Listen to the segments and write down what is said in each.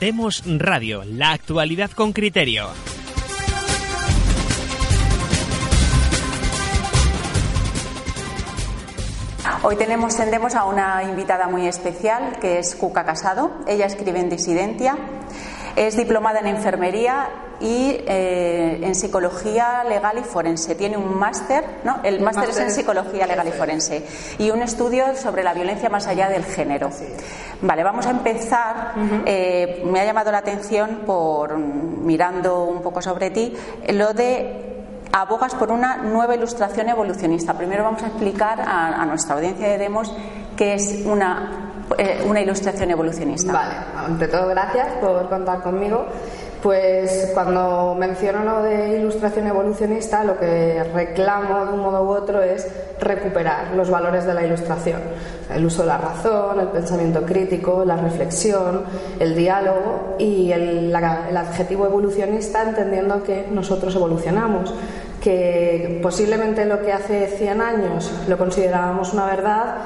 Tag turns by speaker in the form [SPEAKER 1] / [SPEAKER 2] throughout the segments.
[SPEAKER 1] Demos Radio, la actualidad con criterio.
[SPEAKER 2] Hoy tenemos en Demos a una invitada muy especial que es Cuca Casado. Ella escribe en Disidentia. Es diplomada en enfermería y eh, en psicología legal y forense. Tiene un máster, ¿no? El máster es en psicología legal y forense y un estudio sobre la violencia más allá del género. Vale, vamos a empezar. Eh, me ha llamado la atención por mirando un poco sobre ti lo de abogas por una nueva ilustración evolucionista. Primero vamos a explicar a, nuestra audiencia de demos qué es una, eh, una ilustración evolucionista.
[SPEAKER 3] Vale, ante todo gracias por contar conmigo. Pues cuando menciono lo de ilustración evolucionista, lo que reclamo de un modo u otro es recuperar los valores de la ilustración. El uso de la razón, el pensamiento crítico, la reflexión, el diálogo y el, el adjetivo evolucionista entendiendo que nosotros evolucionamos, que posiblemente lo que hace 100 años lo considerábamos una verdad,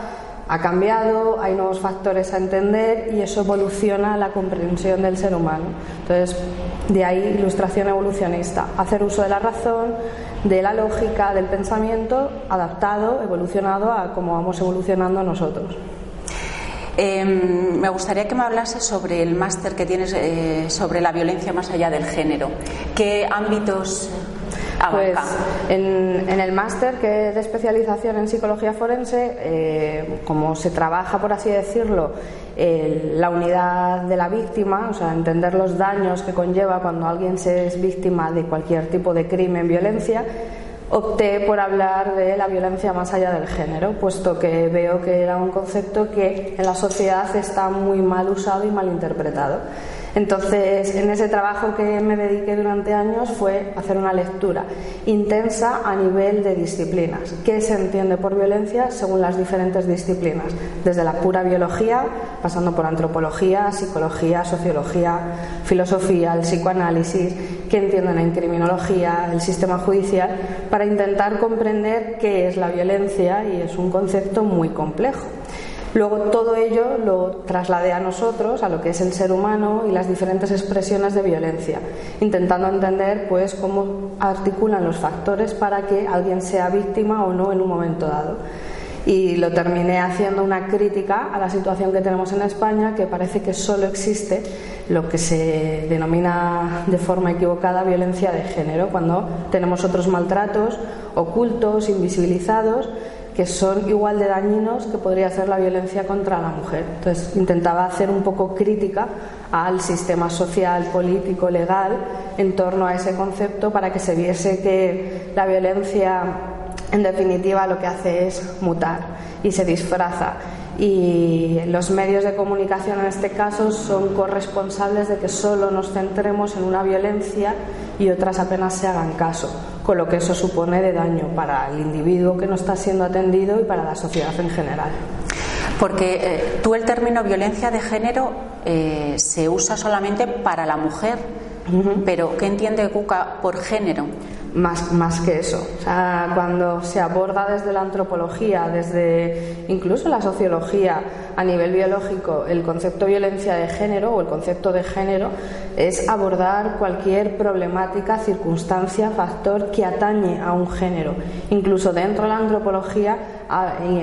[SPEAKER 3] ha cambiado, hay nuevos factores a entender y eso evoluciona la comprensión del ser humano. Entonces, de ahí ilustración evolucionista, hacer uso de la razón, de la lógica, del pensamiento, adaptado, evolucionado a cómo vamos evolucionando nosotros.
[SPEAKER 2] Em, me gustaría que me hablase sobre el máster que tienes eh, sobre la violencia más allá del género. ¿Qué ámbitos
[SPEAKER 3] pues en, el máster que es de especialización en psicología forense, eh, como se trabaja, por así decirlo, la unidad de la víctima, o sea, entender los daños que conlleva cuando alguien se es víctima de cualquier tipo de crimen, violencia, opté por hablar de la violencia más allá del género, puesto que veo que era un concepto que en la sociedad está muy mal usado y mal interpretado. Entonces, en ese trabajo que me dediqué durante años fue hacer una lectura intensa a nivel de disciplinas. ¿Qué se entiende por violencia según las diferentes disciplinas? Desde la pura biología, pasando por antropología, psicología, sociología, filosofía, el psicoanálisis, qué entienden en criminología, el sistema judicial, para intentar comprender qué es la violencia y es un concepto muy complejo. Luego todo ello lo trasladé a nosotros, a lo que es el ser humano y las diferentes expresiones de violencia, intentando entender pues cómo articulan los factores para que alguien sea víctima o no en un momento dado. Y lo terminé haciendo una crítica a la situación que tenemos en España, que parece que solo existe lo que se denomina de forma equivocada violencia de género, cuando tenemos otros maltratos ocultos, invisibilizados, que son igual de dañinos que podría ser la violencia contra la mujer. Entonces intentaba hacer un poco crítica al sistema social, político, legal en torno a ese concepto para que se viese que la violencia en definitiva lo que hace es mutar y se disfraza y los medios de comunicación en este caso son corresponsables de que solo nos centremos en una violencia y otras apenas se hagan caso, con lo que eso supone de daño para el individuo que no está siendo atendido y para la sociedad en general.
[SPEAKER 2] Porque eh, tú el término violencia de género eh, se usa solamente para la mujer, pero ¿qué entiende Cuca por género?
[SPEAKER 3] Más, más que eso. O sea, cuando se aborda desde la antropología, desde incluso la sociología a nivel biológico, el concepto violencia de género o el concepto de género es abordar cualquier problemática, circunstancia, factor que atañe a un género. Incluso dentro de la antropología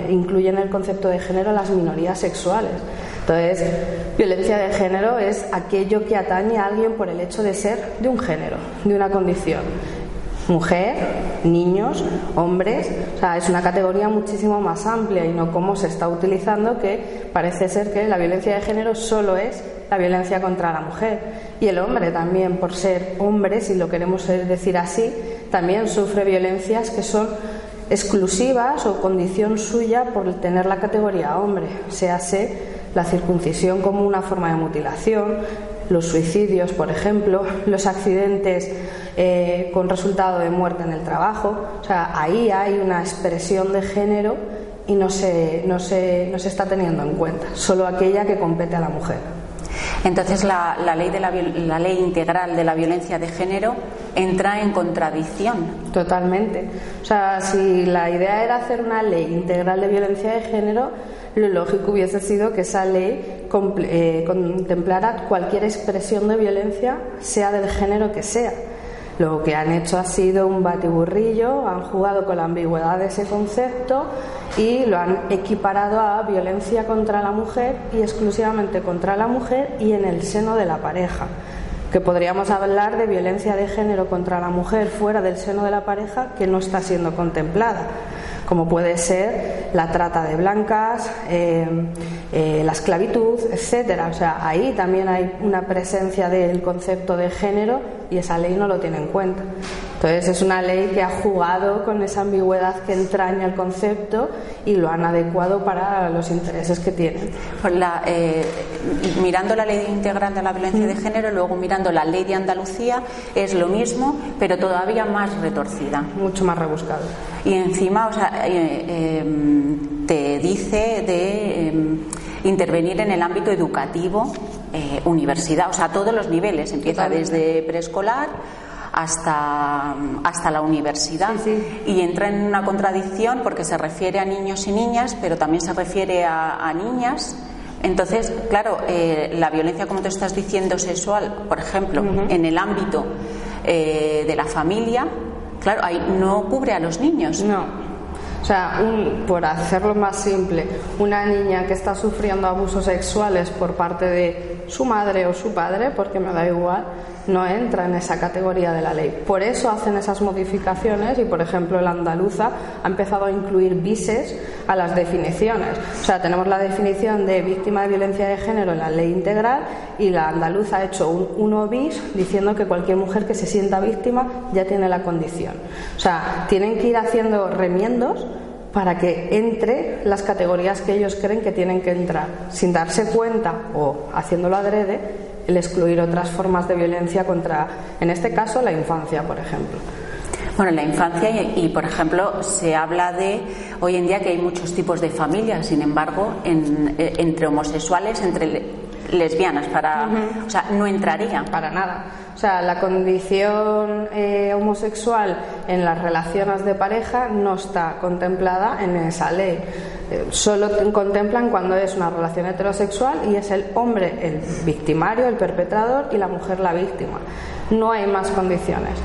[SPEAKER 3] incluyen el concepto de género las minorías sexuales. Entonces, violencia de género es aquello que atañe a alguien por el hecho de ser de un género, de una condición mujer, niños, hombres, o sea, es una categoría muchísimo más amplia y no como se está utilizando que parece ser que la violencia de género solo es la violencia contra la mujer. Y el hombre también por ser hombre, si lo queremos decir así, también sufre violencias que son exclusivas o condición suya por tener la categoría hombre, sea la circuncisión como una forma de mutilación, los suicidios, por ejemplo, los accidentes eh, con resultado de muerte en el trabajo. O sea, ahí hay una expresión de género y no se, no se, no se está teniendo en cuenta, solo aquella que compete a la mujer.
[SPEAKER 2] Entonces, la, la ley de la, la, ley integral de la violencia de género entra en contradicción.
[SPEAKER 3] Totalmente. O sea, si la idea era hacer una ley integral de violencia de género, lo lógico hubiese sido que esa ley eh, contemplara cualquier expresión de violencia, sea del género que sea. Lo que han hecho ha sido un batiburrillo, han jugado con la ambigüedad de ese concepto y lo han equiparado a violencia contra la mujer y exclusivamente contra la mujer y en el seno de la pareja que podríamos hablar de violencia de género contra la mujer fuera del seno de la pareja que no está siendo contemplada como puede ser la trata de blancas, eh, eh, la esclavitud, etcétera. O sea, ahí también hay una presencia del concepto de género y esa ley no lo tiene en cuenta. Entonces es una ley que ha jugado con esa ambigüedad que entraña el concepto y lo han adecuado para los intereses que tienen.
[SPEAKER 2] Pues eh, mirando la ley integral de la violencia de mm. género, luego mirando la ley de Andalucía, es lo mismo, pero todavía más retorcida.
[SPEAKER 3] Mucho más rebuscado.
[SPEAKER 2] Y encima, o sea, eh, em, te dice de em, intervenir en el ámbito educativo, eh, universidad, o sea, a todos los niveles, empieza desde preescolar hasta, hasta la universidad y entra en una contradicción porque se refiere a niños y niñas, pero también se refiere a, niñas. Entonces, claro, eh, la violencia, como te estás diciendo, sexual, por ejemplo, en el ámbito eh, de la familia, claro, ahí no cubre a los niños.
[SPEAKER 3] No. O sea, por hacerlo más simple, una niña que está sufriendo abusos sexuales por parte de su madre o su padre, porque me da igual, no entra en esa categoría de la ley. Por eso hacen esas modificaciones y, por ejemplo, la andaluza ha empezado a incluir bises a las definiciones. O sea, tenemos la definición de víctima de violencia de género en la ley integral y la andaluza ha hecho un uno bis diciendo que cualquier mujer que se sienta víctima ya tiene la condición. O sea, tienen que ir haciendo remiendos para que entre las categorías que ellos creen que tienen que entrar, sin darse cuenta o haciéndolo adrede el excluir otras formas de violencia contra, en este caso, la infancia, por ejemplo.
[SPEAKER 2] Bueno, la infancia y, por ejemplo, se habla de hoy en día que hay muchos tipos de familias, sin embargo, eh, entre homosexuales, entre lesbianas, para, o sea, no entraría.
[SPEAKER 3] Para nada. O sea, la condición eh, homosexual en las relaciones de pareja no está contemplada en esa ley. Eh, solo contemplan cuando es una relación heterosexual y es el hombre el victimario, el perpetrador y la mujer la víctima. No hay más condiciones.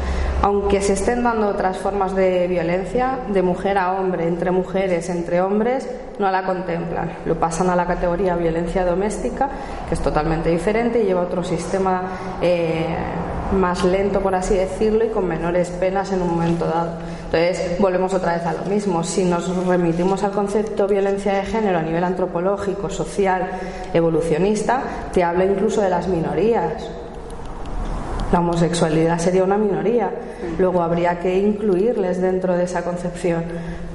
[SPEAKER 3] Aunque se estén dando otras formas de violencia, de mujer a hombre, entre mujeres, entre hombres, no la contemplan. Lo pasan a la categoría violencia doméstica, que es totalmente diferente y lleva otro sistema eh, más lento, por así decirlo, y con menores penas en un momento dado. Entonces, volvemos otra vez a lo mismo. Si nos remitimos al concepto violencia de género a nivel antropológico, social, evolucionista, te habla incluso de las minorías. La homosexualidad sería una minoría. Luego habría que incluirles dentro de esa concepción.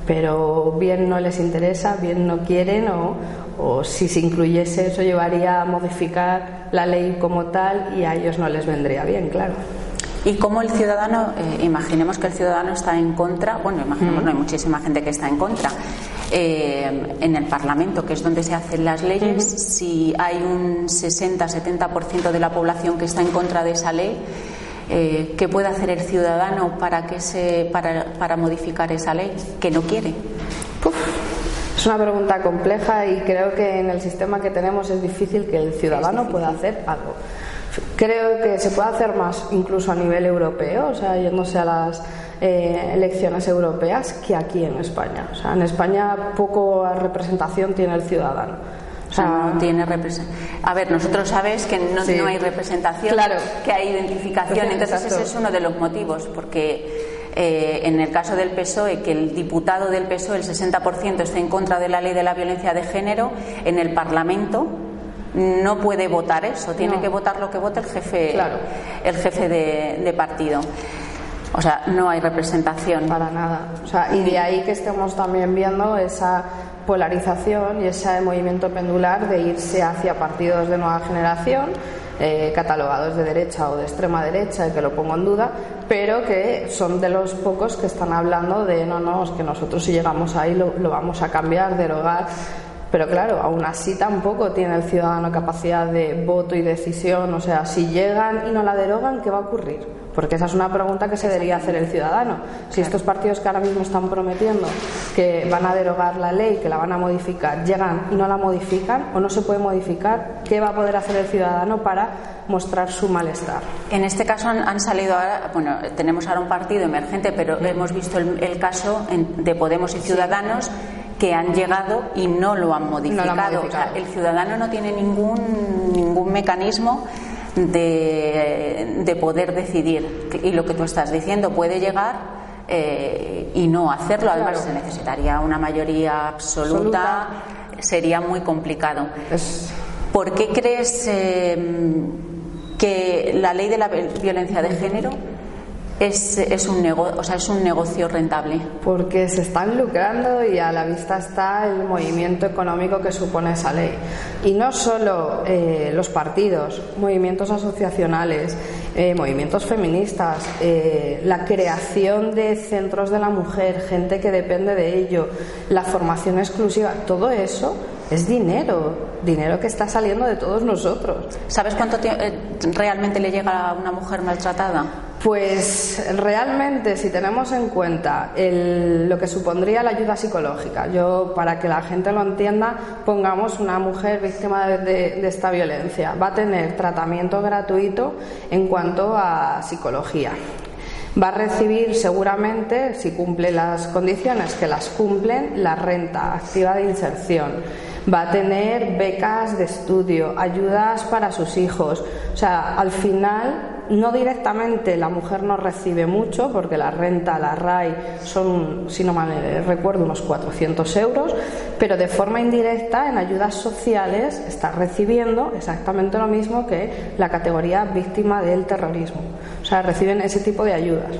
[SPEAKER 3] Pero bien no les interesa, bien no quieren o, o si se incluyese eso llevaría a modificar la ley como tal y a ellos no les vendría bien, claro.
[SPEAKER 2] Y como el ciudadano, eh, imaginemos que el ciudadano está en contra, bueno, imaginemos, no hay muchísima gente que está en contra, eh, en el Parlamento, que es donde se hacen las leyes, si hay un 60-70% de la población que está en contra de esa ley, eh, ¿qué puede hacer el ciudadano para, que se, para, para modificar esa ley que no quiere?
[SPEAKER 3] Es una pregunta compleja y creo que en el sistema que tenemos es difícil que el ciudadano pueda hacer algo. Creo que se puede hacer más incluso a nivel europeo, o sea, yéndose a las eh, elecciones europeas que aquí en España. O sea, en España poco representación tiene el ciudadano.
[SPEAKER 2] O sea, no tiene representación. A ver, nosotros sabes que no, no hay representación,
[SPEAKER 3] claro.
[SPEAKER 2] que hay identificación. Entonces ese es uno de los motivos, porque eh, en el caso del PSOE, que el diputado del PSOE, el 60% está en contra de la ley de la violencia de género, en el Parlamento no puede votar eso, tiene que votar lo que vote el jefe, el jefe de, partido. O sea, no hay representación.
[SPEAKER 3] Para nada. O sea, y de ahí que estemos también viendo esa polarización y ese movimiento pendular de irse hacia partidos de nueva generación, eh, catalogados de derecha o de extrema derecha, y que lo pongo en duda, pero que son de los pocos que están hablando de no, no, es que nosotros si llegamos ahí lo, lo vamos a cambiar, derogar Pero claro, aún así tampoco tiene el ciudadano capacidad de voto y decisión. O sea, si llegan y no la derogan, ¿qué va a ocurrir? Porque esa es una pregunta que se debería hacer el ciudadano. Si estos partidos que ahora mismo están prometiendo que van a derogar la ley, que la van a modificar, llegan y no la modifican o no se puede modificar, ¿qué va a poder hacer el ciudadano para mostrar su malestar?
[SPEAKER 2] En este caso han, salido ahora, bueno, tenemos ahora un partido emergente, pero hemos visto el, caso de Podemos y Ciudadanos que han llegado y no lo han modificado. el ciudadano no tiene ningún, ningún mecanismo de, poder decidir. Y lo que tú estás diciendo puede llegar eh, y no hacerlo. Además, se necesitaría una mayoría absoluta, sería muy complicado. ¿Por qué crees eh, que la ley de la violencia de género es, es, un o sea, es un negocio rentable.
[SPEAKER 3] Porque se están lucrando y a la vista está el movimiento económico que supone esa ley. Y no solo eh, los partidos, movimientos asociacionales, eh, movimientos feministas, eh, la creación de centros de la mujer, gente que depende de ello, la formación exclusiva, todo eso es dinero, dinero que está saliendo de todos nosotros.
[SPEAKER 2] ¿Sabes cuánto realmente le llega a una mujer maltratada?
[SPEAKER 3] Pues realmente, si tenemos en cuenta lo que supondría la ayuda psicológica, yo para que la gente lo entienda, pongamos una mujer víctima de, esta violencia, va a tener tratamiento gratuito en cuanto a psicología. Va a recibir seguramente, si cumple las condiciones que las cumplen, la renta activa de inserción va a tener becas de estudio, ayudas para sus hijos. O sea, al final no directamente la mujer no recibe mucho porque la renta, la RAI son, si no mal recuerdo, unos 400 euros, pero de forma indirecta en ayudas sociales está recibiendo exactamente lo mismo que la categoría víctima del terrorismo. O sea, reciben ese tipo de ayudas.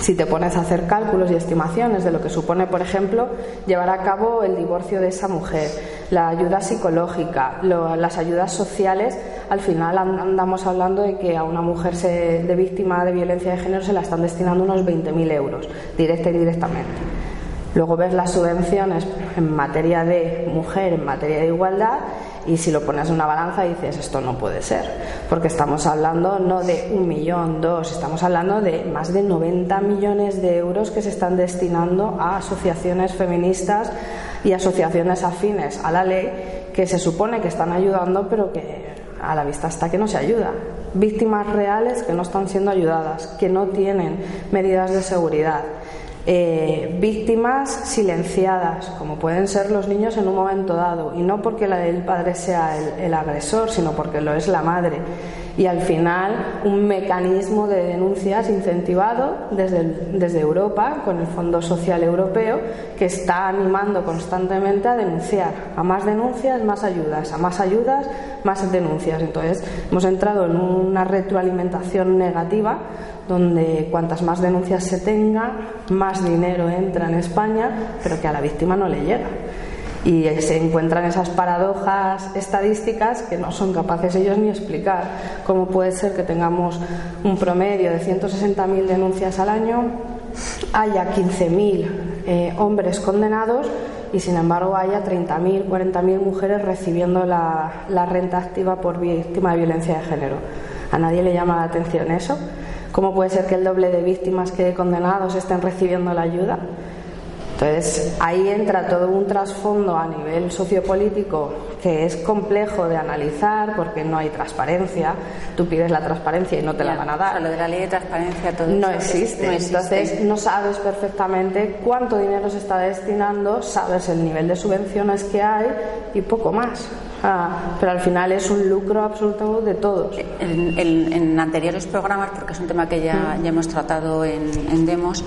[SPEAKER 3] Si te pones a hacer cálculos y estimaciones de lo que supone, por ejemplo, llevar a cabo el divorcio de esa mujer, la ayuda psicológica, las ayudas sociales, al final andamos hablando de que a una mujer de víctima de violencia de género se la están destinando unos 20.000 euros, directa y directamente. Luego ves las subvenciones en materia de mujer, en materia de igualdad, y si lo pones en una balanza dices esto no puede ser, porque estamos hablando no de un millón, dos, estamos hablando de más de 90 millones de euros que se están destinando a asociaciones feministas y asociaciones afines a la ley que se supone que están ayudando, pero que a la vista está que no se ayuda. Víctimas reales que no están siendo ayudadas, que no tienen medidas de seguridad. Eh, víctimas silenciadas, como pueden ser los niños en un momento dado, y no porque el padre sea el, agresor, sino porque lo es la madre. Y al final, un mecanismo de denuncias incentivado desde, desde Europa, con el Fondo Social Europeo, que está animando constantemente a denunciar. A más denuncias, más ayudas. A más ayudas, más denuncias. Entonces, hemos entrado en una retroalimentación negativa donde cuantas más denuncias se tenga, más dinero entra en España, pero que a la víctima no le llega. Y se encuentran esas paradojas estadísticas que no son capaces ellos ni explicar. ¿Cómo puede ser que tengamos un promedio de 160.000 denuncias al año, haya 15.000 eh, hombres condenados y sin embargo haya 30.000, 40.000 mujeres recibiendo la, la renta activa por víctima de violencia de género? ¿A nadie le llama la atención eso? ¿Cómo puede ser que el doble de víctimas que condenados estén recibiendo la ayuda? Entonces, ahí entra todo un trasfondo a nivel sociopolítico que es complejo de analizar porque no hay transparencia. Tú pides la transparencia y no te la van a dar.
[SPEAKER 2] lo de la ley de transparencia todo
[SPEAKER 3] no existe. no existe. Entonces, no sabes perfectamente cuánto dinero se está destinando, sabes el nivel de subvenciones que hay y poco más. Ah, pero al final es un lucro absoluto de todos.
[SPEAKER 2] En, anteriores programas, porque es un tema que ya, mm. ya hemos tratado en, Demos,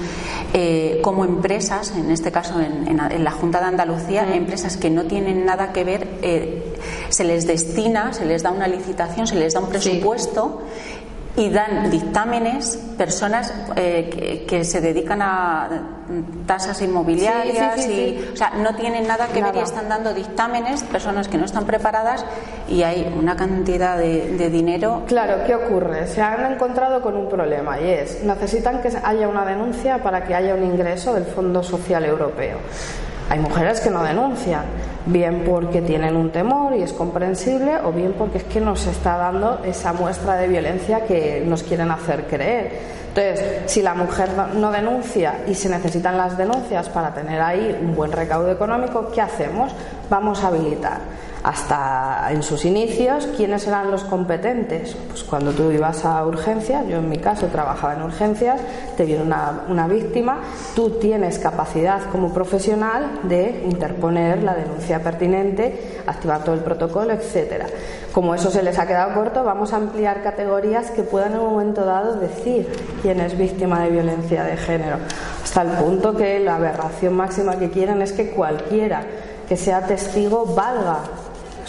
[SPEAKER 2] eh, como empresas, en este caso en, la Junta de Andalucía, mm. empresas que no tienen nada que ver, eh, se les destina, se les da una licitación, se les da un presupuesto y dan dictámenes personas eh, que, se dedican a tasas inmobiliarias y o sea no tienen nada que ver y están dando dictámenes personas que no están preparadas y hay una cantidad de, dinero.
[SPEAKER 3] Claro qué ocurre se han encontrado con un problema y es necesitan que haya una denuncia para que haya un ingreso del fondo social europeo. Hay mujeres que no denuncian, bien porque tienen un temor y es comprensible, o bien porque es que nos está dando esa muestra de violencia que nos quieren hacer creer. Entonces, si la mujer no denuncia y se necesitan las denuncias para tener ahí un buen recaudo económico, ¿qué hacemos? Vamos a habilitar hasta en sus inicios, ¿quiénes eran los competentes? Pues cuando tú ibas a urgencias, yo en mi caso trabajaba en urgencias, te viene una, una víctima, tú tienes capacidad como profesional de interponer la denuncia pertinente, activar todo el protocolo, etcétera. Como eso se les ha quedado corto, vamos a ampliar categorías que puedan en un momento dado decir quién es víctima de violencia de género, hasta el punto que la aberración máxima que quieren es que cualquiera que sea testigo valga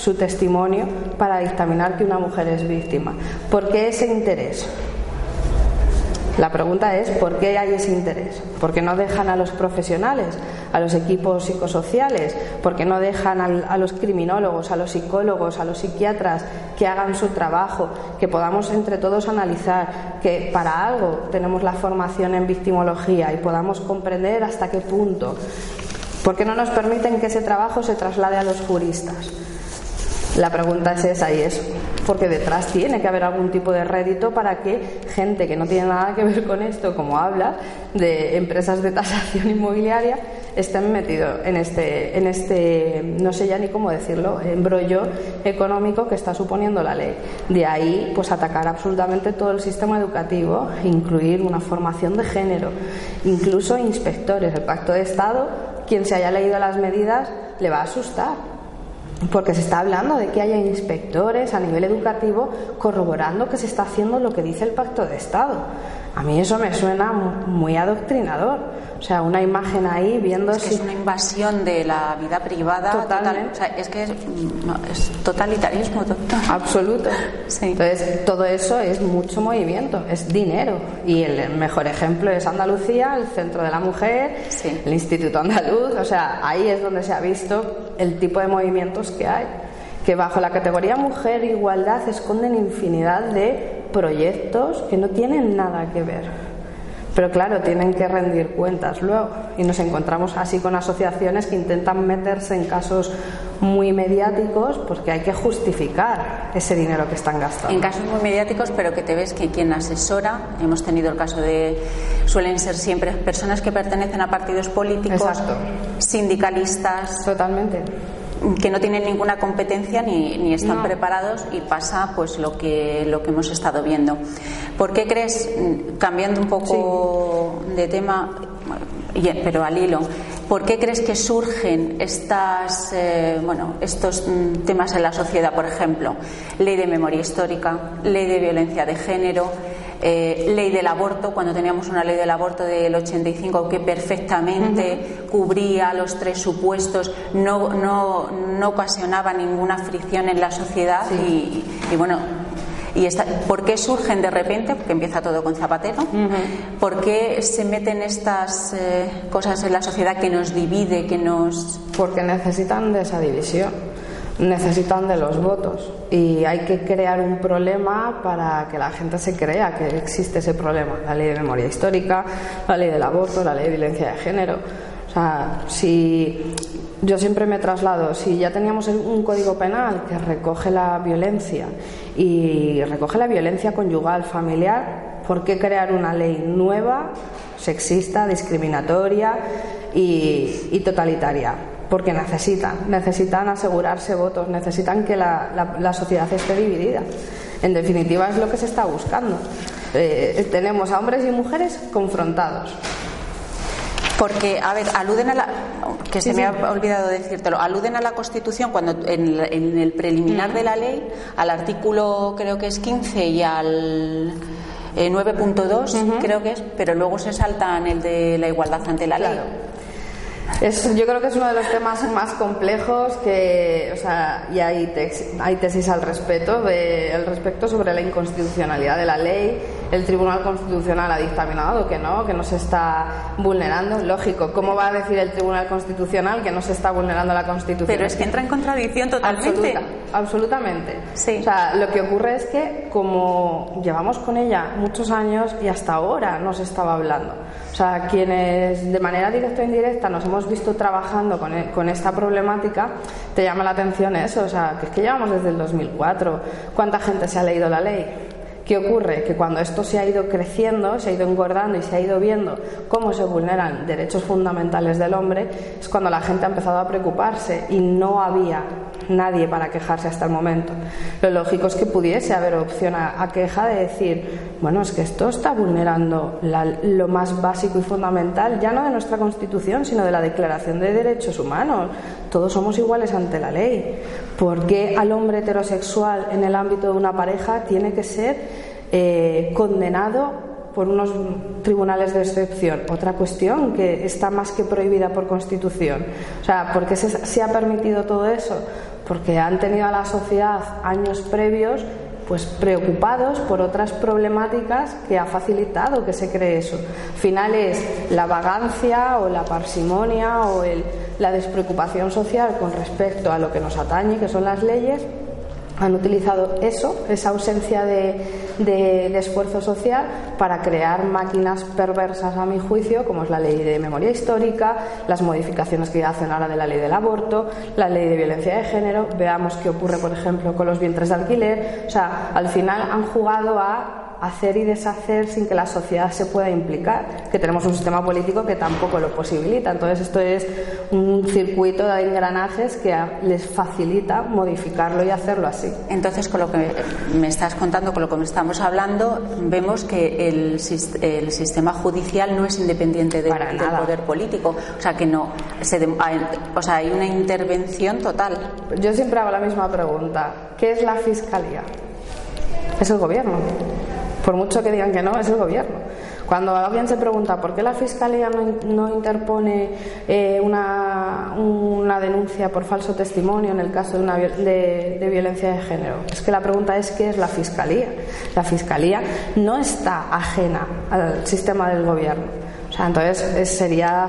[SPEAKER 3] su testimonio para dictaminar que una mujer es víctima. ¿Por qué ese interés? La pregunta es ¿por qué hay ese interés? ¿Por qué no dejan a los profesionales, a los equipos psicosociales? ¿Por qué no dejan a los criminólogos, a los psicólogos, a los psiquiatras que hagan su trabajo, que podamos entre todos analizar que para algo tenemos la formación en victimología y podamos comprender hasta qué punto? ¿Por qué no nos permiten que ese trabajo se traslade a los juristas? La pregunta es esa y es porque detrás tiene que haber algún tipo de rédito para que gente que no tiene nada que ver con esto, como habla, de empresas de tasación inmobiliaria, estén metidos en este, en este, no sé ya ni cómo decirlo, embrollo económico que está suponiendo la ley. De ahí, pues atacar absolutamente todo el sistema educativo, incluir una formación de género, incluso inspectores. El Pacto de Estado, quien se haya leído las medidas, le va a asustar porque se está hablando de que haya inspectores a nivel educativo corroborando que se está haciendo lo que dice el Pacto de Estado. A mí eso me suena muy adoctrinador. O sea, una imagen ahí viendo
[SPEAKER 2] es que es una invasión de la vida privada. O sea, es que es, totalitarismo total.
[SPEAKER 3] Absoluto.
[SPEAKER 2] Sí.
[SPEAKER 3] Entonces, todo eso es mucho movimiento, es dinero. Y el mejor ejemplo es Andalucía, el Centro de la Mujer, el Instituto Andaluz. O sea, ahí es donde se ha visto el tipo de movimientos que hay. Que bajo la categoría mujer igualdad esconden infinidad de proyectos que no tienen nada que ver. Pero claro, tienen que rendir cuentas luego. Y nos encontramos así con asociaciones que intentan meterse en casos muy mediáticos porque hay que justificar ese dinero que están gastando.
[SPEAKER 2] En casos muy mediáticos, pero que te ves que quien asesora, hemos tenido el caso de, suelen ser siempre personas que pertenecen a partidos políticos, sindicalistas.
[SPEAKER 3] Totalmente
[SPEAKER 2] que no tienen ninguna competencia ni, ni están preparados y pasa pues lo que lo que hemos estado viendo. ¿Por qué crees, cambiando un poco de tema, pero al hilo, ¿por qué crees que surgen estas, eh, bueno, estos mm, temas en la sociedad? Por ejemplo, ley de memoria histórica, ley de violencia de género eh, ley del aborto, cuando teníamos una ley del aborto del 85 que perfectamente cubría los tres supuestos, no, no, no ocasionaba ninguna fricción en la sociedad y, bueno, y ¿Por qué surgen de repente? Porque empieza todo con Zapatero. ¿Por qué se meten estas eh, cosas en la sociedad que nos divide, que nos...?
[SPEAKER 3] Porque necesitan de esa división necesitan de los votos y hay que crear un problema para que la gente se crea que existe ese problema. La ley de memoria histórica, la ley del aborto, la ley de violencia de género. O sea, si yo siempre me traslado, si ya teníamos un código penal que recoge la violencia y recoge la violencia conyugal, familiar, ¿por qué crear una ley nueva, sexista, discriminatoria y totalitaria? Porque necesitan, necesitan asegurarse votos, necesitan que la, sociedad esté dividida. En definitiva es lo que se está buscando. Eh, tenemos a hombres y mujeres confrontados.
[SPEAKER 2] Porque, a ver, aluden a la. que se me ha olvidado decírtelo. Aluden a la Constitución cuando en, el preliminar de la ley, al artículo creo que es 15 y al. 9.2 eh, creo que es, pero luego se saltan el de la igualdad ante la ley
[SPEAKER 3] yo creo que es uno de los temas más complejos que, o sea, y hay, hay tesis al respecto, de, al respecto sobre la inconstitucionalidad de la ley el Tribunal Constitucional ha dictaminado que no, que no se está vulnerando. Lógico, ¿cómo va a decir el Tribunal Constitucional que no se está vulnerando la Constitución?
[SPEAKER 2] Pero es que entra en contradicción totalmente.
[SPEAKER 3] absolutamente.
[SPEAKER 2] Sí.
[SPEAKER 3] O sea, lo que ocurre es que como llevamos con ella muchos años y hasta ahora no se estaba hablando. O sea, quienes de manera directa o indirecta nos hemos visto trabajando con, e, con, esta problemática, te llama la atención eso. O sea, que es que llevamos desde el 2004. ¿Cuánta gente se ha leído la ley? ¿Qué ocurre? Que cuando esto se ha ido creciendo, se ha ido engordando y se ha ido viendo cómo se vulneran derechos fundamentales del hombre, es cuando la gente ha empezado a preocuparse y no había nadie para quejarse hasta el momento. Lo lógico es que pudiese haber opción a, queja de decir, bueno, es que esto está vulnerando lo más básico y fundamental, ya no de nuestra Constitución, sino de la Declaración de Derechos Humanos. Todos somos iguales ante la ley. ¿Por qué al hombre heterosexual en el ámbito de una pareja tiene que ser eh, condenado por unos tribunales de excepción. Otra cuestión que está más que prohibida por Constitución. O sea, ¿por qué se, se ha permitido todo eso? Porque han tenido a la sociedad años previos pues preocupados por otras problemáticas que ha facilitado que se cree eso. Al final es la vagancia o la parsimonia o el, la despreocupación social con respecto a lo que nos atañe, que son las leyes, han utilizado eso, esa ausencia de, esfuerzo social, para crear máquinas perversas, a mi juicio, como es la ley de memoria histórica, las modificaciones que hacen ahora de la ley del aborto, la ley de violencia de género. Veamos qué ocurre, por ejemplo, con los vientres de alquiler. O sea, al final han jugado a hacer y deshacer sin que la sociedad se pueda implicar, que tenemos un sistema político que tampoco lo posibilita. Entonces esto es un circuito de engranajes que les facilita modificarlo y hacerlo así.
[SPEAKER 2] Entonces, con lo que me estás contando, con lo que me estamos hablando, vemos que el, el sistema judicial no es independiente del poder político, o sea que no, hay, o sea, hay una intervención total.
[SPEAKER 3] Yo siempre hago la misma pregunta: ¿qué es la fiscalía? Es el gobierno. Por mucho que digan que no, es el gobierno. Cuando alguien se pregunta por qué la Fiscalía no, interpone eh, una, una, denuncia por falso testimonio en el caso de, una, de, violencia de género, es que la pregunta es qué es la Fiscalía. La Fiscalía no está ajena al sistema del gobierno. O sea, entonces sería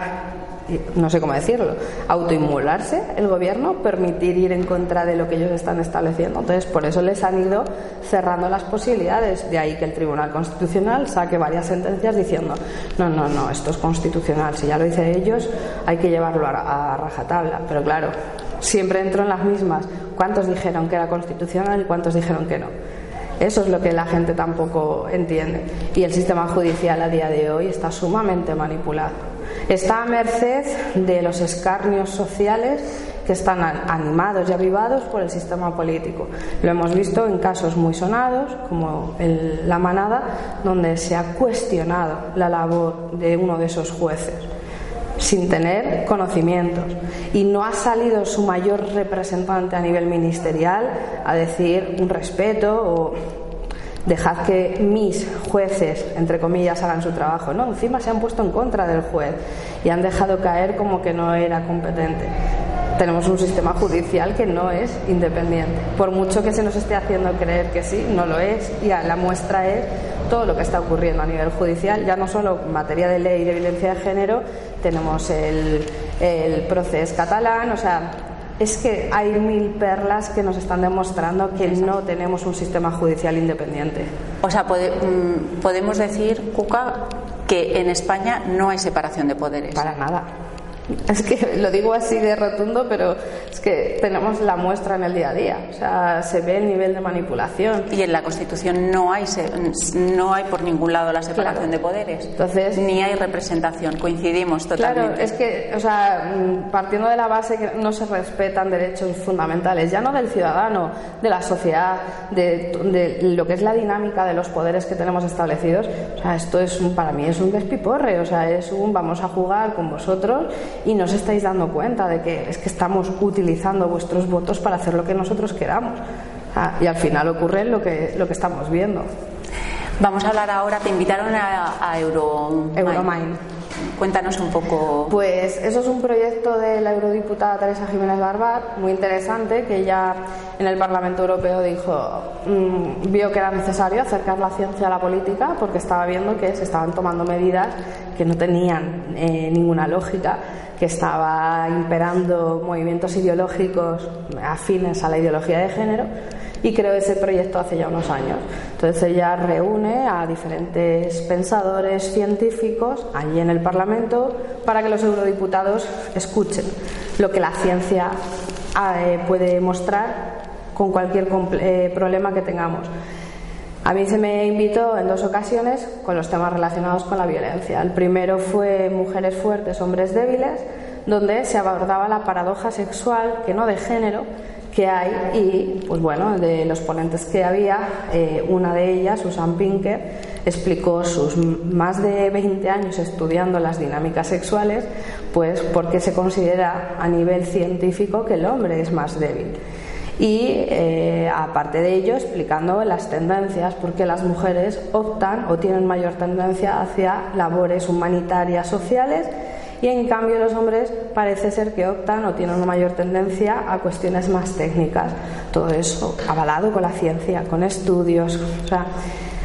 [SPEAKER 3] no sé cómo decirlo, autoinmularse el gobierno, permitir ir en contra de lo que ellos están estableciendo. Entonces, por eso les han ido cerrando las posibilidades. De ahí que el Tribunal Constitucional saque varias sentencias diciendo, no, no, no, esto es constitucional. Si ya lo dicen ellos, hay que llevarlo a, rajatabla. Pero claro, siempre entro en las mismas. ¿Cuántos dijeron que era constitucional y cuántos dijeron que no? Eso es lo que la gente tampoco entiende. Y el sistema judicial a día de hoy está sumamente manipulado. Está a merced de los escarnios sociales que están animados y avivados por el sistema político. Lo hemos visto en casos muy sonados, como la manada, donde se ha cuestionado la labor de uno de esos jueces sin tener conocimientos. Y no ha salido su mayor representante a nivel ministerial a decir un respeto o dejad que mis jueces, entre comillas, hagan su trabajo. No, encima se han puesto en contra del juez y han dejado caer como que no era competente. Tenemos un sistema judicial que no es independiente. Por mucho que se nos esté haciendo creer que sí, no lo es. Y la muestra es todo lo que está ocurriendo a nivel judicial, ya no solo en materia de ley de violencia de género, tenemos el, el proceso catalán, o sea, es que hay mil perlas que nos están demostrando que no tenemos un sistema judicial independiente.
[SPEAKER 2] O sea, mm, podemos decir, Cuca, que en España no hay separación de poderes.
[SPEAKER 3] Para nada. Es que lo digo así de rotundo, pero es que tenemos la muestra en el día a día. O sea, se ve el nivel de manipulación.
[SPEAKER 2] Y en la Constitución no hay, no hay por ningún lado la separación de poderes. Entonces, ni hay representación. Coincidimos totalmente.
[SPEAKER 3] Claro, es que, o sea, mm, partiendo de la base que no se respetan derechos fundamentales, ya no del ciudadano, de la sociedad, de, lo que es la dinámica de los poderes que tenemos establecidos. O sea, esto es un, para mí es un despiporre. O sea, es un vamos a jugar con vosotros y no os estáis dando cuenta de que es que estamos utilizando vuestros votos para hacer lo que nosotros queramos. Ah, y al final ocurre lo que, lo que estamos viendo.
[SPEAKER 2] Vamos a hablar ahora, te invitaron a, a Euro...
[SPEAKER 3] Euromine.
[SPEAKER 2] Cuéntanos un poco.
[SPEAKER 3] Pues eso es un proyecto de la eurodiputada Teresa Jiménez Barbar, muy interesante, que ella en el Parlamento Europeo dijo, mm, vio que era necesario acercar la ciencia a la política porque estaba viendo que se estaban tomando medidas que no tenían eh, ninguna lógica, que estaba imperando movimientos ideológicos afines a la ideología de género y creó ese proyecto hace ya unos años. Entonces ella reúne a diferentes pensadores científicos allí en el Parlamento para que los eurodiputados escuchen lo que la ciencia eh, puede mostrar con cualquier eh, problema que tengamos. A mí se me invitó en dos ocasiones con los temas relacionados con la violencia. El primero fue Mujeres fuertes, hombres débiles, donde se abordaba la paradoja sexual, que no de género, que hay y, pues bueno, de los ponentes que había, eh, una de ellas, Susan Pinker, explicó sus más de 20 años estudiando las dinámicas sexuales, pues porque se considera a nivel científico que el hombre es más débil. Y eh, aparte de ello explicando las tendencias porque las mujeres optan o tienen mayor tendencia hacia labores humanitarias sociales y en cambio los hombres parece ser que optan o tienen una mayor tendencia a cuestiones más técnicas. Todo eso avalado con la ciencia, con estudios. O sea,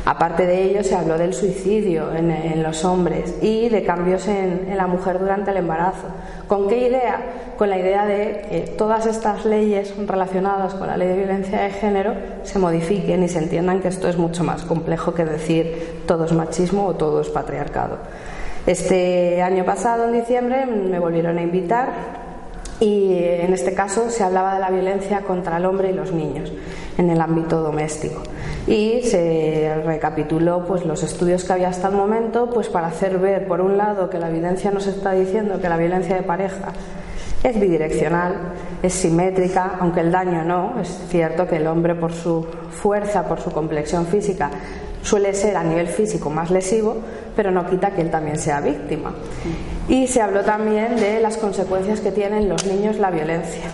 [SPEAKER 3] Aparte de ello, se habló del suicidio en, los hombres y de cambios en, la mujer durante el embarazo. ¿Con qué idea? Con la idea de que todas estas leyes relacionadas con la ley de violencia de género se modifiquen y se entiendan que esto es mucho más complejo que decir todo es machismo o todo es patriarcado. Este año pasado, en diciembre, me volvieron a invitar y en este caso se hablaba de la violencia contra el hombre y los niños en el ámbito doméstico. Y se recapituló pues los estudios que había hasta el momento pues para hacer ver por un lado que la evidencia nos está diciendo que la violencia de pareja es bidireccional, es simétrica, aunque el daño no, es cierto que el hombre por su fuerza, por su complexión física, suele ser a nivel físico más lesivo, pero no quita que él también sea víctima. Y se habló también de las consecuencias que tienen los niños la violencia.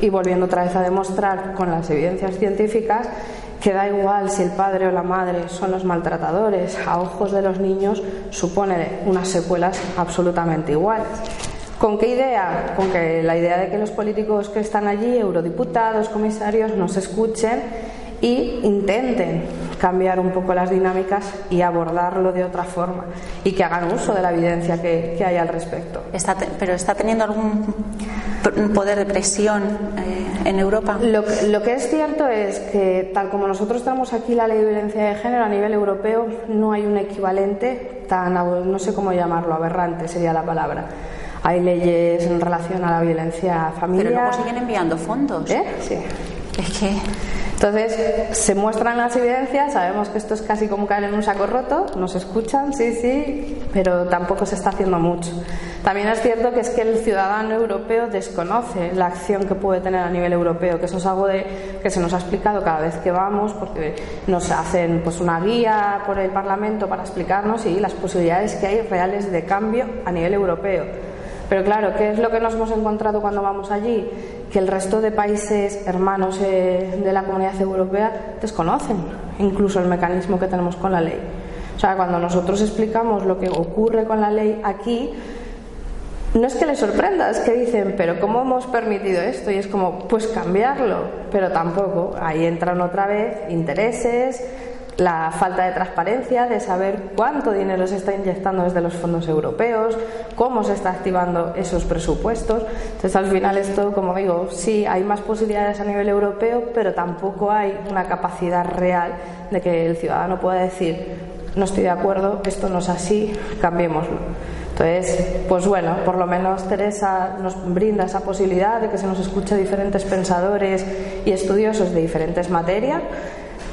[SPEAKER 3] Y volviendo otra vez a demostrar con las evidencias científicas que da igual si el padre o la madre son los maltratadores, a ojos de los niños supone unas secuelas absolutamente iguales. ¿Con qué idea? Con que la idea de que los políticos que están allí, eurodiputados, comisarios, nos escuchen y intenten cambiar un poco las dinámicas y abordarlo de otra forma y que hagan uso de la evidencia que, hay al respecto.
[SPEAKER 2] Está ¿Pero está teniendo algún poder de presión eh, en Europa?
[SPEAKER 3] Lo, lo, que es cierto es que, tal como nosotros tenemos aquí la ley de violencia de género a nivel europeo, no hay un equivalente tan, no sé cómo llamarlo, aberrante sería la palabra. Hay leyes en relación a la violencia familiar.
[SPEAKER 2] Pero luego siguen enviando fondos.
[SPEAKER 3] ¿Eh? Sí.
[SPEAKER 2] Es que
[SPEAKER 3] entonces, se muestran las evidencias, sabemos que esto es casi como caer en un saco roto, nos escuchan, sí, sí, pero tampoco se está haciendo mucho. También es cierto que es que el ciudadano europeo desconoce la acción que puede tener a nivel europeo, que eso es algo de, que se nos ha explicado cada vez que vamos, porque nos hacen pues una guía por el Parlamento para explicarnos y las posibilidades que hay reales de cambio a nivel europeo. Pero claro, ¿qué es lo que nos hemos encontrado cuando vamos allí? que el resto de países hermanos eh, de la comunidad europea desconocen incluso el mecanismo que tenemos con la ley. O sea, cuando nosotros explicamos lo que ocurre con la ley aquí, no es que les sorprenda, es que dicen, pero ¿cómo hemos permitido esto? Y es como, pues cambiarlo, pero tampoco. Ahí entran otra vez intereses, la falta de transparencia, de saber cuánto dinero se está inyectando desde los fondos europeos, cómo se está activando esos presupuestos. Entonces, al final, esto, como digo, sí hay más posibilidades a nivel europeo, pero tampoco hay una capacidad real de que el ciudadano pueda decir, no estoy de acuerdo, esto no es así, cambiémoslo. Entonces, pues bueno, por lo menos Teresa nos brinda esa posibilidad de que se nos escuche diferentes pensadores y estudiosos de diferentes materias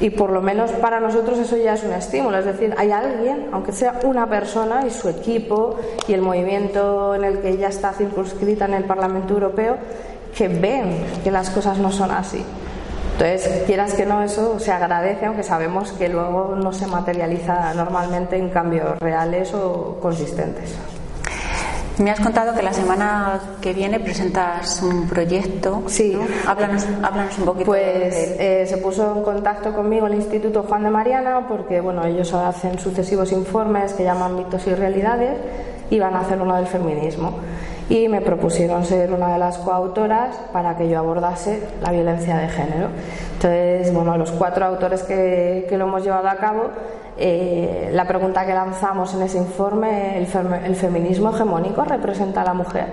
[SPEAKER 3] y por lo menos para nosotros eso ya es un estímulo, es decir, hay alguien, aunque sea una persona y su equipo y el movimiento en el que ella está circunscrita en el Parlamento Europeo, que ven que las cosas no son así. Entonces, quieras que no, eso se agradece, aunque sabemos que luego no se materializa normalmente en cambios reales o consistentes.
[SPEAKER 2] Me has contado que la semana que viene presentas un proyecto.
[SPEAKER 3] Sí.
[SPEAKER 2] Háblanos, un poquito.
[SPEAKER 3] Pues eh, se puso en contacto conmigo el Instituto Juan de Mariana porque bueno ellos hacen sucesivos informes que llaman mitos y realidades iban a hacer uno del feminismo y me propusieron ser una de las coautoras para que yo abordase la violencia de género. Entonces, bueno, los cuatro autores que, que lo hemos llevado a cabo, eh, la pregunta que lanzamos en ese informe, el, el feminismo hegemónico representa a la mujer.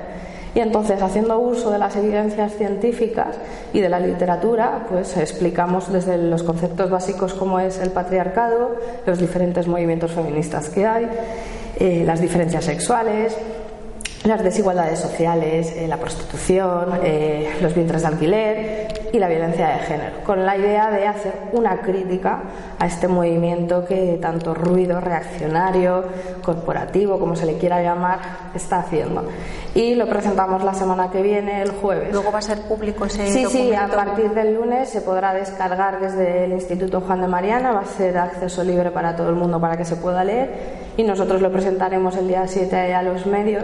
[SPEAKER 3] Y entonces, haciendo uso de las evidencias científicas y de la literatura, pues explicamos desde los conceptos básicos como es el patriarcado, los diferentes movimientos feministas que hay, eh, las diferencias sexuales, las desigualdades sociales, eh, la prostitución, los vientres de alquiler y la violencia de género, con la idea de hacer una crítica a este movimiento que tanto ruido reaccionario, corporativo, como se le quiera llamar, está haciendo. Y lo presentamos la semana que viene, el jueves.
[SPEAKER 2] ¿Luego va a ser público ese
[SPEAKER 3] Sí,
[SPEAKER 2] documento?
[SPEAKER 3] sí, a partir del lunes se podrá descargar desde el Instituto Juan de Mariana, va a ser acceso libre para todo el mundo para que se pueda leer y nosotros lo presentaremos el día 7 a los medios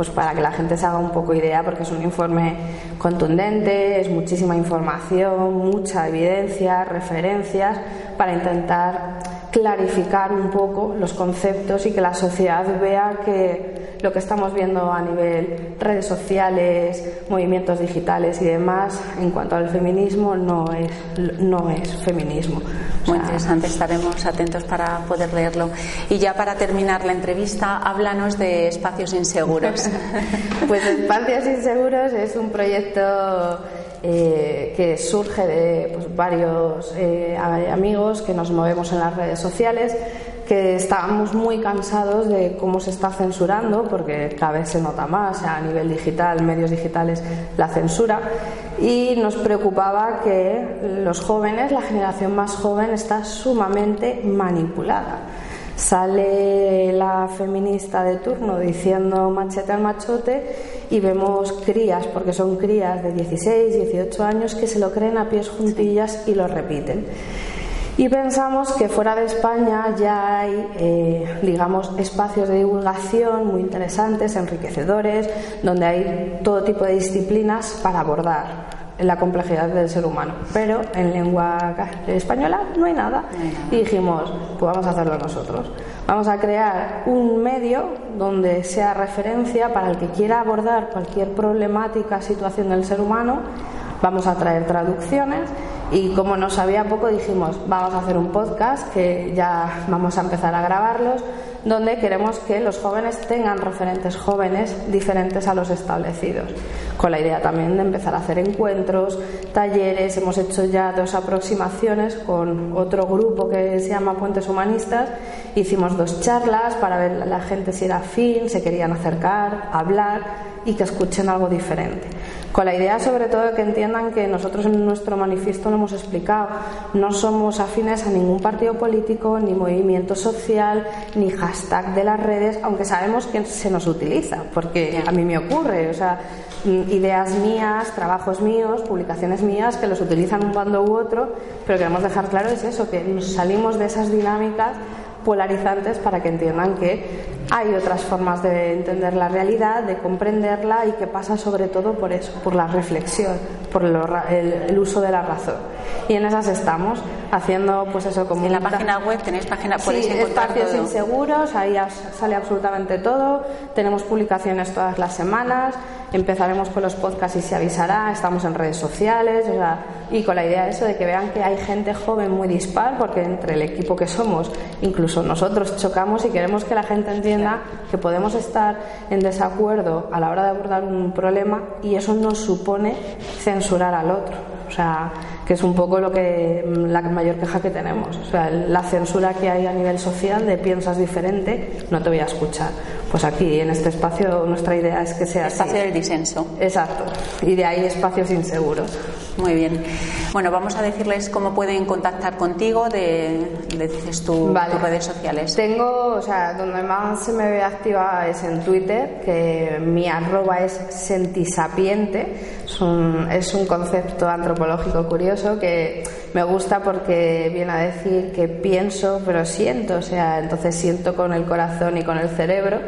[SPEAKER 3] pues para que la gente se haga un poco idea porque es un informe contundente, es muchísima información, mucha evidencia, referencias para intentar clarificar un poco los conceptos y que la sociedad vea que lo que estamos viendo a nivel redes sociales, movimientos digitales y demás en cuanto al feminismo no es, no es feminismo.
[SPEAKER 2] Muy interesante, estaremos atentos para poder leerlo. Y ya para terminar la entrevista, háblanos de Espacios Inseguros.
[SPEAKER 3] pues Espacios Inseguros es un proyecto eh, que surge de pues, varios eh, amigos que nos movemos en las redes sociales que estábamos muy cansados de cómo se está censurando, porque cada vez se nota más a nivel digital, medios digitales, la censura, y nos preocupaba que los jóvenes, la generación más joven, está sumamente manipulada. Sale la feminista de turno diciendo machete al machote y vemos crías, porque son crías de 16, 18 años, que se lo creen a pies juntillas y lo repiten. Y pensamos que fuera de España ya hay, eh, digamos, espacios de divulgación muy interesantes, enriquecedores, donde hay todo tipo de disciplinas para abordar la complejidad del ser humano. Pero en lengua española no hay nada. Y dijimos, pues vamos a hacerlo nosotros. Vamos a crear un medio donde sea referencia para el que quiera abordar cualquier problemática, situación del ser humano. Vamos a traer traducciones y como no sabía poco dijimos, vamos a hacer un podcast que ya vamos a empezar a grabarlos, donde queremos que los jóvenes tengan referentes jóvenes diferentes a los establecidos, con la idea también de empezar a hacer encuentros, talleres, hemos hecho ya dos aproximaciones con otro grupo que se llama Puentes Humanistas, hicimos dos charlas para ver la gente si era afín, se querían acercar, hablar y que escuchen algo diferente. Con la idea sobre todo de que entiendan que nosotros en nuestro manifiesto lo hemos explicado, no somos afines a ningún partido político, ni movimiento social, ni hashtag de las redes, aunque sabemos que se nos utiliza, porque a mí me ocurre, o sea, ideas mías, trabajos míos, publicaciones mías que los utilizan un bando u otro, pero queremos dejar claro es eso, que nos salimos de esas dinámicas polarizantes para que entiendan que hay otras formas de entender la realidad, de comprenderla y que pasa sobre todo por eso, por la reflexión, por el, uso de la razón. Y en esas estamos, haciendo pues eso como...
[SPEAKER 2] En la página web tenéis página, podéis
[SPEAKER 3] sí,
[SPEAKER 2] encontrar
[SPEAKER 3] espacios
[SPEAKER 2] todo.
[SPEAKER 3] inseguros, ahí sale absolutamente todo, tenemos publicaciones todas las semanas, empezaremos con los podcasts y se avisará, estamos en redes sociales, o sea, y con la idea de eso, de que vean que hay gente joven muy dispar, porque entre el equipo que somos, incluso nosotros chocamos y queremos que la gente entienda que podemos estar en desacuerdo a la hora de abordar un problema y eso no supone censurar al otro. O sea, que es un poco lo que la mayor queja que tenemos. O sea, la censura que hay a nivel social de piensas diferente, no te voy a escuchar. Pues aquí, en este espacio, nuestra idea es que sea
[SPEAKER 2] Espacio
[SPEAKER 3] así.
[SPEAKER 2] del disenso.
[SPEAKER 3] Exacto. Y de ahí espacios inseguros.
[SPEAKER 2] Muy bien. Bueno, vamos a decirles cómo pueden contactar contigo, de, dices tu,
[SPEAKER 3] Vale.
[SPEAKER 2] tus redes sociales.
[SPEAKER 3] Tengo, o sea, donde más se me ve activa es en Twitter, que mi arroba es sentisapiente. Es un, es un concepto antropológico curioso que me gusta porque viene a decir que pienso pero siento, o sea, entonces siento con el corazón y con el cerebro.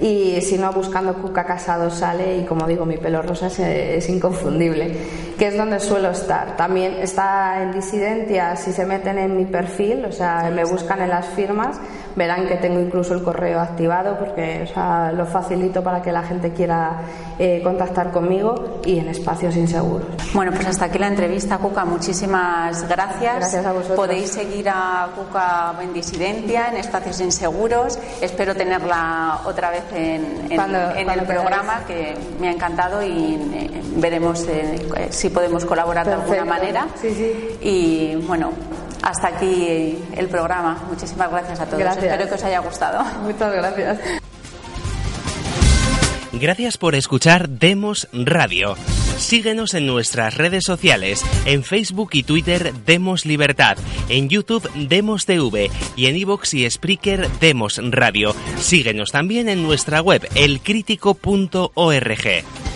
[SPEAKER 3] Y si no, buscando Cuca Casado sale y como digo, mi pelo rosa es, es inconfundible. Que es donde suelo estar. También está en disidencia, si se meten en mi perfil, o sea, me buscan en las firmas, verán que tengo incluso el correo activado porque o sea, lo facilito para que la gente quiera eh, contactar conmigo y en espacios inseguros.
[SPEAKER 2] Bueno, pues hasta aquí la entrevista, Cuca. Muchísimas gracias.
[SPEAKER 3] Gracias a vosotros.
[SPEAKER 2] Podéis seguir a Cuca en disidencia, en espacios inseguros. Espero tenerla otra vez en, el programa, que me ha encantado y eh, veremos eh, si podemos colaborar de alguna manera.
[SPEAKER 3] Sí, sí.
[SPEAKER 2] Y bueno, hasta aquí el programa. Muchísimas gracias a todos. Espero que os haya gustado.
[SPEAKER 3] Muchas gracias.
[SPEAKER 1] Gracias por escuchar Demos Radio. Síguenos en nuestras redes sociales, en Facebook y Twitter Demos Libertad, en YouTube Demos TV y en iVoox y Spreaker Demos Radio. Síguenos también en nuestra web elcrítico.org.